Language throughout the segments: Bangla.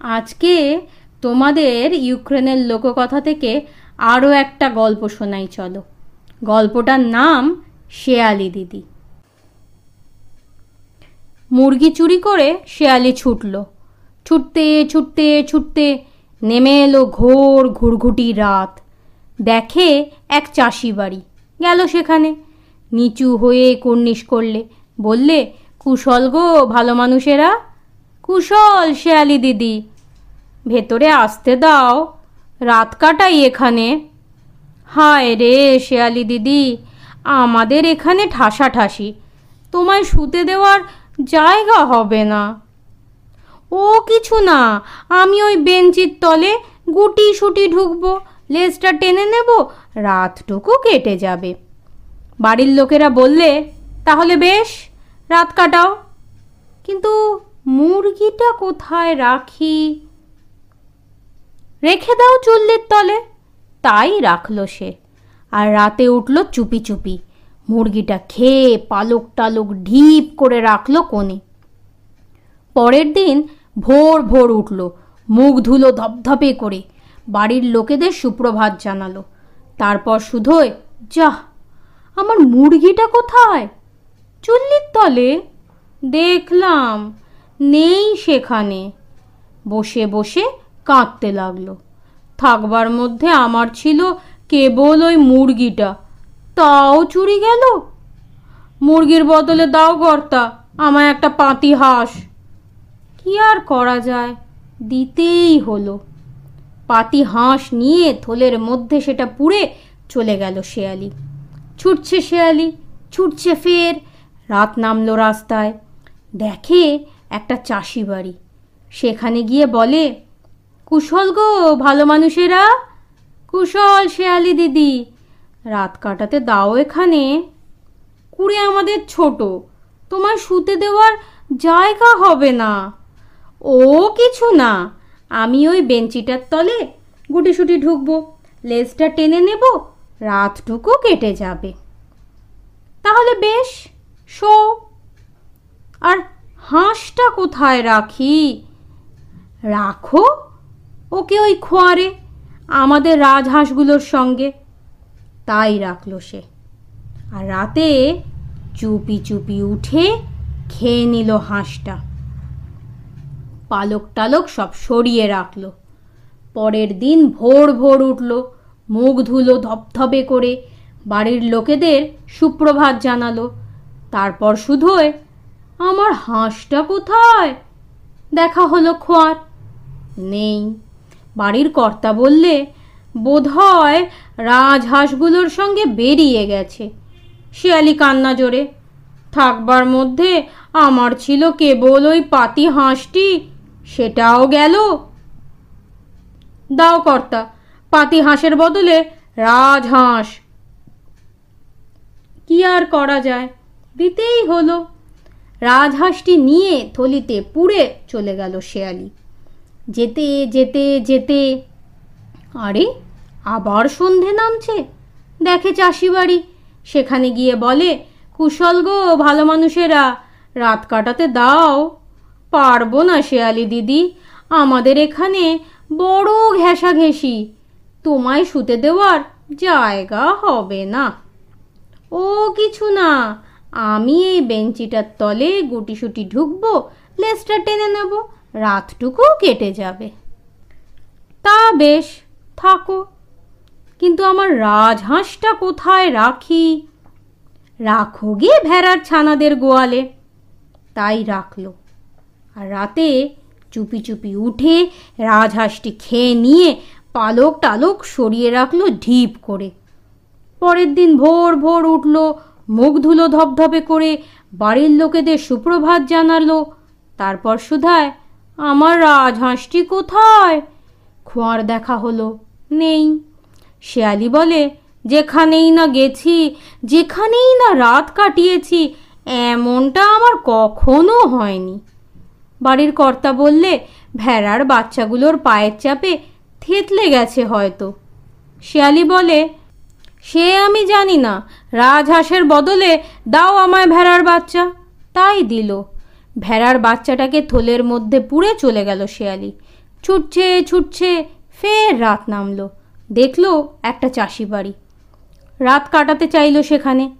আজকে তোমাদের ইউক্রেনের লোককথা থেকে আরও একটা গল্প শোনাই, চলো। গল্পটার নাম শেয়ালি দিদি। মুরগি চুরি করে শেয়ালি ছুটল। ছুটতে ছুটতে ছুটতে নেমে এলো ঘোর ঘুরঘুটি রাত। দেখে এক চাষি বাড়ি। গেল সেখানে। নিচু হয়ে কর্নিশ করলে, বললে, কুশল গো, ভালো মানুষেরা। কুশল শেয়ালি দিদি, ভেতরে আসতে দাও, রাত কাটাই এখানে। হায় রে শেয়ালি দিদি, আমাদের এখানে ঠাসাঠাসি, তোমায় শুতে দেওয়ার জায়গা হবে না। ও কিছু না, আমি ওই বেঞ্চির তলে গুটি সুটি ঢুকবো, লেজটা টেনে নেব, রাতটুকু কেটে যাবে। বাড়ির লোকেরা বললে, তাহলে বেশ, রাত কাটাও। কিন্তু মুরগিটা কোথায় রাখি? রেখে দাও চুল্লির তলে। তাই রাখল সে। আর রাতে উঠল চুপি চুপি। মুরগিটা খেয়ে পালক টালক ঢিপ করে রাখল কোণে। পরের দিন ভোর ভোর উঠল, মুখ ধুলো ধপধপে করে। বাড়ির লোকেদের সুপ্রভাত জানালো। তারপর শুধোয় যাহ, আমার মুরগিটা কোথায়? চুল্লির তলে। দেখলাম। নেই সেখানে। বসে বসে কাঁদতে লাগল। থাকবার মধ্যে আমার ছিল কেবল ওই মুরগিটা। তাও চুরি গেল? মুরগির বদলে দাও কর্তা, আমায় একটা পাতি হাঁস। কি আর করা যায়? দিতেই হলো। পাতি হাঁস নিয়ে থলের মধ্যে সেটা পুড়ে চলে গেল শেয়ালি। ছুটছে শেয়ালি, ছুটছে ফের। রাত নামলো রাস্তায়। দেখে একটা চাষি বাড়ি। সেখানে গিয়ে বলে, কুশল গো, ভালো মানুষেরা? কুশল শেয়ালি দিদি, রাত কাটাতে দাও এখানে। কুড়ে আমাদের ছোট, তোমার শুতে দেওয়ার জায়গা হবে না। ও কিছু না, আমি ওই বেঞ্চিটার তলে গুটিসুটি ঢুকবো, লেজটা টেনে নেব, রাতটুকু কেটে যাবে। তাহলে বেশ, শো। আর হাঁসটা কোথায় রাখি? রাখো? ওকে ওই খোয়ারে। আমাদের রাজহাঁসগুলোর সঙ্গে। তাই রাখল সে। আর রাতে চুপি চুপি উঠে খেয়ে নিল হাঁসটা। পালক টালক সব সরিয়ে রাখল। পরের দিন ভোর ভোর উঠল। মুখ ধুলো ধপধপে করে বাড়ির লোকেদের সুপ্রভাত জানালো। তারপর শুধোয় আমার হাঁসটা কোথায়? দেখা হলো খোয়ার। নেই। বাড়ির কর্তা বললে, বোধহয় রাজহাঁসগুলোর সঙ্গে বেরিয়ে গেছে। শিয়ালি কান্না জোরে, থাকবার মধ্যে আমার ছিল কেবল ওই পাতি হাঁসটি, সেটাও গেল? দাও কর্তা, পাতি হাঁসের বদলে রাজহাঁস। কি আর করা যায়? দিতেই হলো। রাজহাঁসটি নিয়ে থলিতে পুড়ে চলে গেল শেয়ালি। যেতে যেতে যেতে। আরে, আবার সন্ধে নামছে। দেখে চাষি বাড়ি সেখানে গিয়ে বলে, কুশল গো, ভালো মানুষেরা, রাত কাটাতে দাও। পারব না শেয়ালি দিদি, আমাদের এখানে বড় ঘেঁষাঘেঁষি। তোমায় শুতে দেওয়ার জায়গা হবে না। ও কিছু না আমি এই বেঞ্চিটার তলে গুটিসুটি ঢুকবো, লেজটা টেনে নেব রাতটুকু কেটে যাবে। তা বেশ, থাকো। কিন্তু আমার রাজহাঁসটা কোথায় রাখি? রাখো গিয়ে ভেড়ার ছানাদের গোয়ালে। তাই রাখল। আর রাতে চুপি চুপি উঠে রাজহাঁসটি খেয়ে নিয়ে পালক টালক সরিয়ে রাখল ঢিপ করে। পরের দিন ভোর ভোর উঠল মুখ ধুলো ধপধপে করে বাড়ির লোকেদের সুপ্রভাত জানালো, তারপর শুধায় আমার রাজহাঁসটি কোথায়? খোঁয়ার দেখা হলো, নেই। শেয়ালি বলে, যেখানেই না গেছি, যেখানেই না রাত কাটিয়েছি, এমনটা আমার কখনো হয়নি। বাড়ির কর্তা বললে, ভেড়ার বাচ্চাগুলোর পায়ের চাপে থেতলে গেছে হয়তো। শেয়ালি বলে সে আমি জানি না। রাজহাঁসের বদলে দাও আমায় ভেড়ার বাচ্চা। তাই দিল। ভেড়ার বাচ্চাটাকে থলের মধ্যে পুড়ে চলে গেল শেয়ালি। ছুটছে ছুটছে, ফের রাত নামলো। দেখল একটা চাষি বাড়ি। রাত কাটাতে চাইলো সেখানে।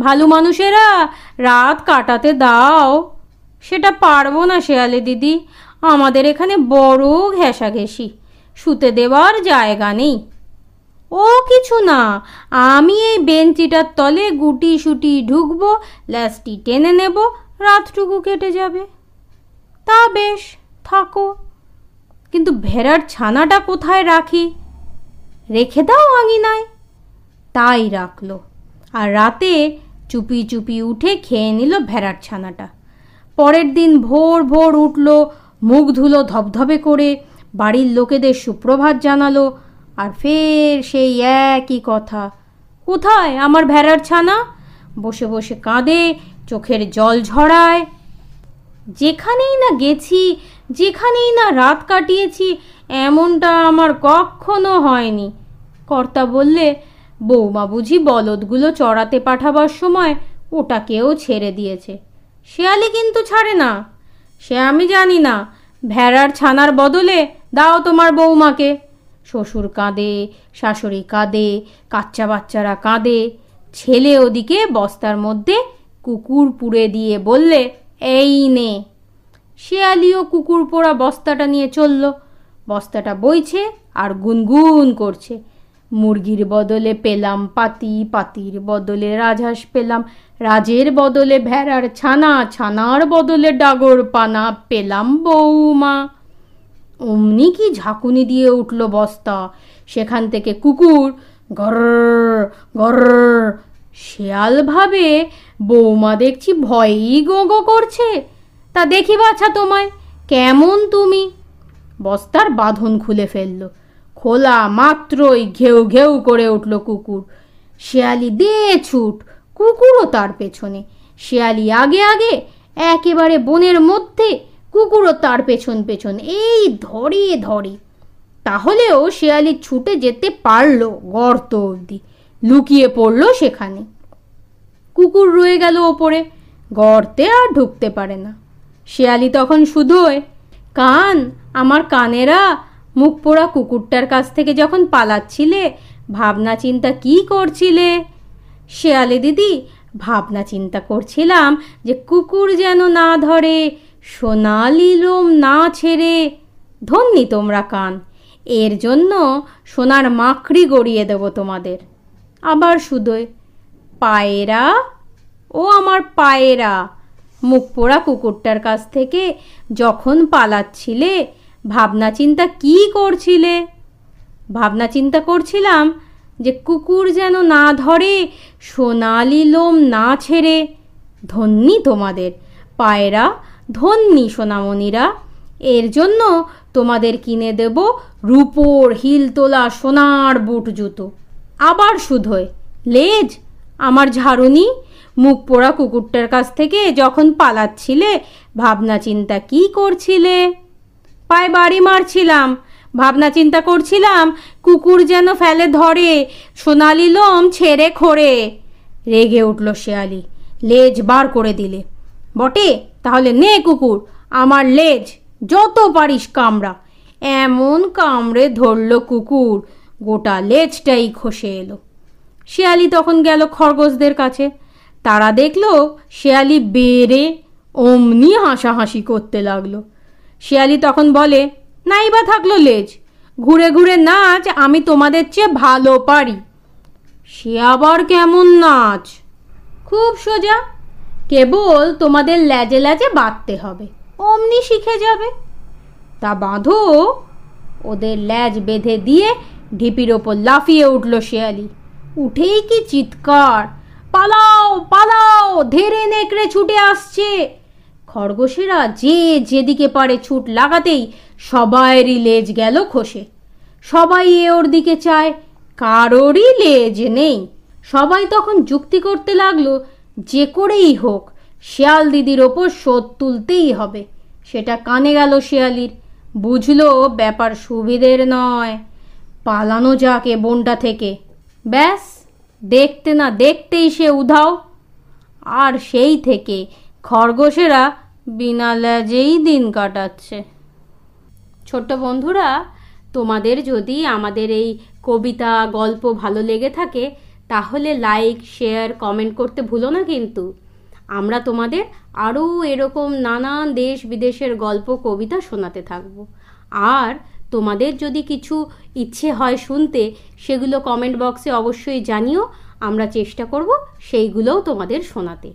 ভালো মানুষেরা, রাত কাটাতে দাও। সেটা পারব না শেয়ালে দিদি। আমাদের এখানে বড় ঘেঁষাঘেঁষি। শুতে দেওয়ার জায়গা নেই। ও কিছু না, আমি এই বেঞ্চিটার তলে গুটি সুটি ঢুকবো ল্যাসটি টেনে নেব, রাতটুকু কেটে যাবে। তা বেশ, থাকো। কিন্তু ভেড়ার ছানাটা কোথায় রাখি? রেখে দাও আঙিনায়। তাই রাখল। আর রাতে চুপি চুপি উঠে খেয়ে নিল ভেড়ার ছানাটা। পরের দিন ভোর ভোর উঠল, মুখ ধুলো ধবধবে করে বাড়ির লোকেদের সুপ্রভাত জানালো আর ফের সেই একই কথা। কোথায় আমার ভেড়ার ছানা? বসে বসে কাঁদে, চোখের জল ঝরায়। যেখানেই না গেছি, যেখানেই না রাত কাটিয়েছি, এমনটা আমার কখনো হয়নি। কর্তা বললে, বৌমা বুঝি বলদগুলো চড়াতে পাঠাবার সময় ওটাকেও ছেড়ে দিয়েছে। শেয়ালি কিন্তু ছাড়ে না। সে আমি জানি না, ভেড়ার ছানার বদলে দাও তোমার বৌমাকে। শ্বশুর কাঁদে, শাশুড়ি কাঁদে কাচ্চা বাচ্চারা কাঁদে। ছেলে ওদিকে বস্তার মধ্যে কুকুর পুড়ে দিয়ে বললে, এই নে। শেয়ালিও কুকুর পোড়া বস্তাটা নিয়ে চলল। বস্তাটা বইছে আর গুনগুন করছে। মুরগির বদলে পেলাম পাতি, পাতির বদলে রাজহাঁস পেলাম। রাজের বদলে ভেড়ার ছানা, ছানার বদলে ডাগর পানা পেলাম বৌমা অমনি কি ঝাঁকুনি দিয়ে উঠল বস্তা? সেখান থেকে কুকুর গর গর শেয়াল ভাবে বৌমা দেখছি ভয়েই গো গো করছে। তা দেখি বাছা তোমায়, কেমন তুমি? বস্তার বাঁধন খুলে ফেলল। খোলা মাত্রই ঘেউ ঘেউ করে উঠল কুকুর। শেয়ালি দে ছুট, কুকুরও তার পেছনে। শেয়ালি আগে আগে একেবারে বনের মধ্যে কুকুরও তার পেছন পেছন, এই ধরে ধরে। তাহলেও শেয়ালি ছুটে যেতে পারল গর্ত অবধি, লুকিয়ে পড়ল সেখানে। কুকুর রয়ে গেল ওপরে, গর্তে আর ঢুকতে পারে না। শেয়ালি তখন শুধোয় কান, আমার কানেরা, মুখ পোড়া কুকুরটার কাছ থেকে যখন পালাচ্ছিলে, ভাবনা চিন্তা কি করছিলে? শেয়ালি দিদি, ভাবনা চিন্তা করছিলাম যে কুকুর যেন না ধরে সোনালি লোম না ছেড়ে ধন্যি তোমরা কান। এর জন্য সোনার মাকড়ি গড়িয়ে দেব তোমাদের। আবার শুধোয় পায়রা? ও আমার পায়রা! মুখ পোড়া কুকুরটার কাছ থেকে যখন পালাচ্ছিলে, ভাবনা চিন্তা কি করছিলে? ভাবনা চিন্তা করছিলাম যে কুকুর যেন না ধরে, সোনালি লোম না ছেড়ে ধন্যি তোমাদের। পায়রা ধন্যি, সোনামণিরা। এর জন্য তোমাদের কিনে দেব রূপোর হিল তোলা সোনার বুট জুতো। আবার শুধোয় লেজ, আমার ঝাড়ুনি, মুখ পোড়া কুকুরটার কাছ থেকে যখন পালাচ্ছিলে, ভাবনা চিন্তা কি করছিলে? পায়ে বাড়ি মারছিলাম, ভাবনা চিন্তা করছিলাম, কুকুর যেন ফেলে ধরে, সোনালি লোম ছেড়ে খোড়ে। রেগে উঠল শেয়ালি, লেজ বার করে দিলে। বটে তাহলে নে কুকুর, আমার লেজ, যত পারিস কামড়া। এমন কামড়ে ধরল কুকুর, গোটা লেজটাই খসে এলো। শেয়ালি তখন গেল খরগোশদের কাছে। তারা দেখল শেয়ালি বেড়ে অমনি হাসাহাসি করতে লাগল। শিয়ালি তখন বলে, নাই বা থাকল লেজ, ঘুরে ঘুরে নাচ, আমি তোমাদের চেয়ে ভালো পারি। সে আবার কেমন নাচ? খুব সোজা কেবল তোমাদের ল্যাজে ল্যাজে বাঁধতে হবে। অমনি শিখে যাবে। তা বাঁধো। ওদের ল্যাজ বেঁধে দিয়ে ঢিপির ওপর লাফিয়ে উঠল শেয়ালি। উঠেই কি চিৎকার? পালাও পালাও, ধেরে নেকড়ে ছুটে আসছে। খরগোশেরা যে যেদিকে পারে ছুট লাগাতেই সবাইরই লেজ গেল খসে। সবাই এ ওর দিকে চায়, কারোরই লেজ নেই। সবাই তখন যুক্তি করতে লাগল যে করেই হোক, শেয়াল দিদির ওপর শোধ তুলতেই হবে। সেটা কানে গেল শেয়ালির। বুঝলো ব্যাপার সুবিধের নয়। পালানো যাক এ বনটা থেকে। ব্যাস, দেখতে না দেখতেই সে উধাও। আর সেই থেকে খরগোশেরা বিনা ল্যাজেই দিন কাটাচ্ছে। ছোট্ট বন্ধুরা, তোমাদের যদি আমাদের এই কবিতা, গল্প ভালো লেগে থাকে তাহলে লাইক শেয়ার কমেন্ট করতে ভুলো না কিন্তু। আমরা তোমাদের আরও এরকম নানান দেশ বিদেশের গল্প, কবিতা শোনাতে থাকব। আর তোমাদের যদি কিছু ইচ্ছে হয় শুনতে, সেগুলো কমেন্ট বক্সে অবশ্যই জানিও। আমরা চেষ্টা করব সেইগুলোও তোমাদের শোনাতে।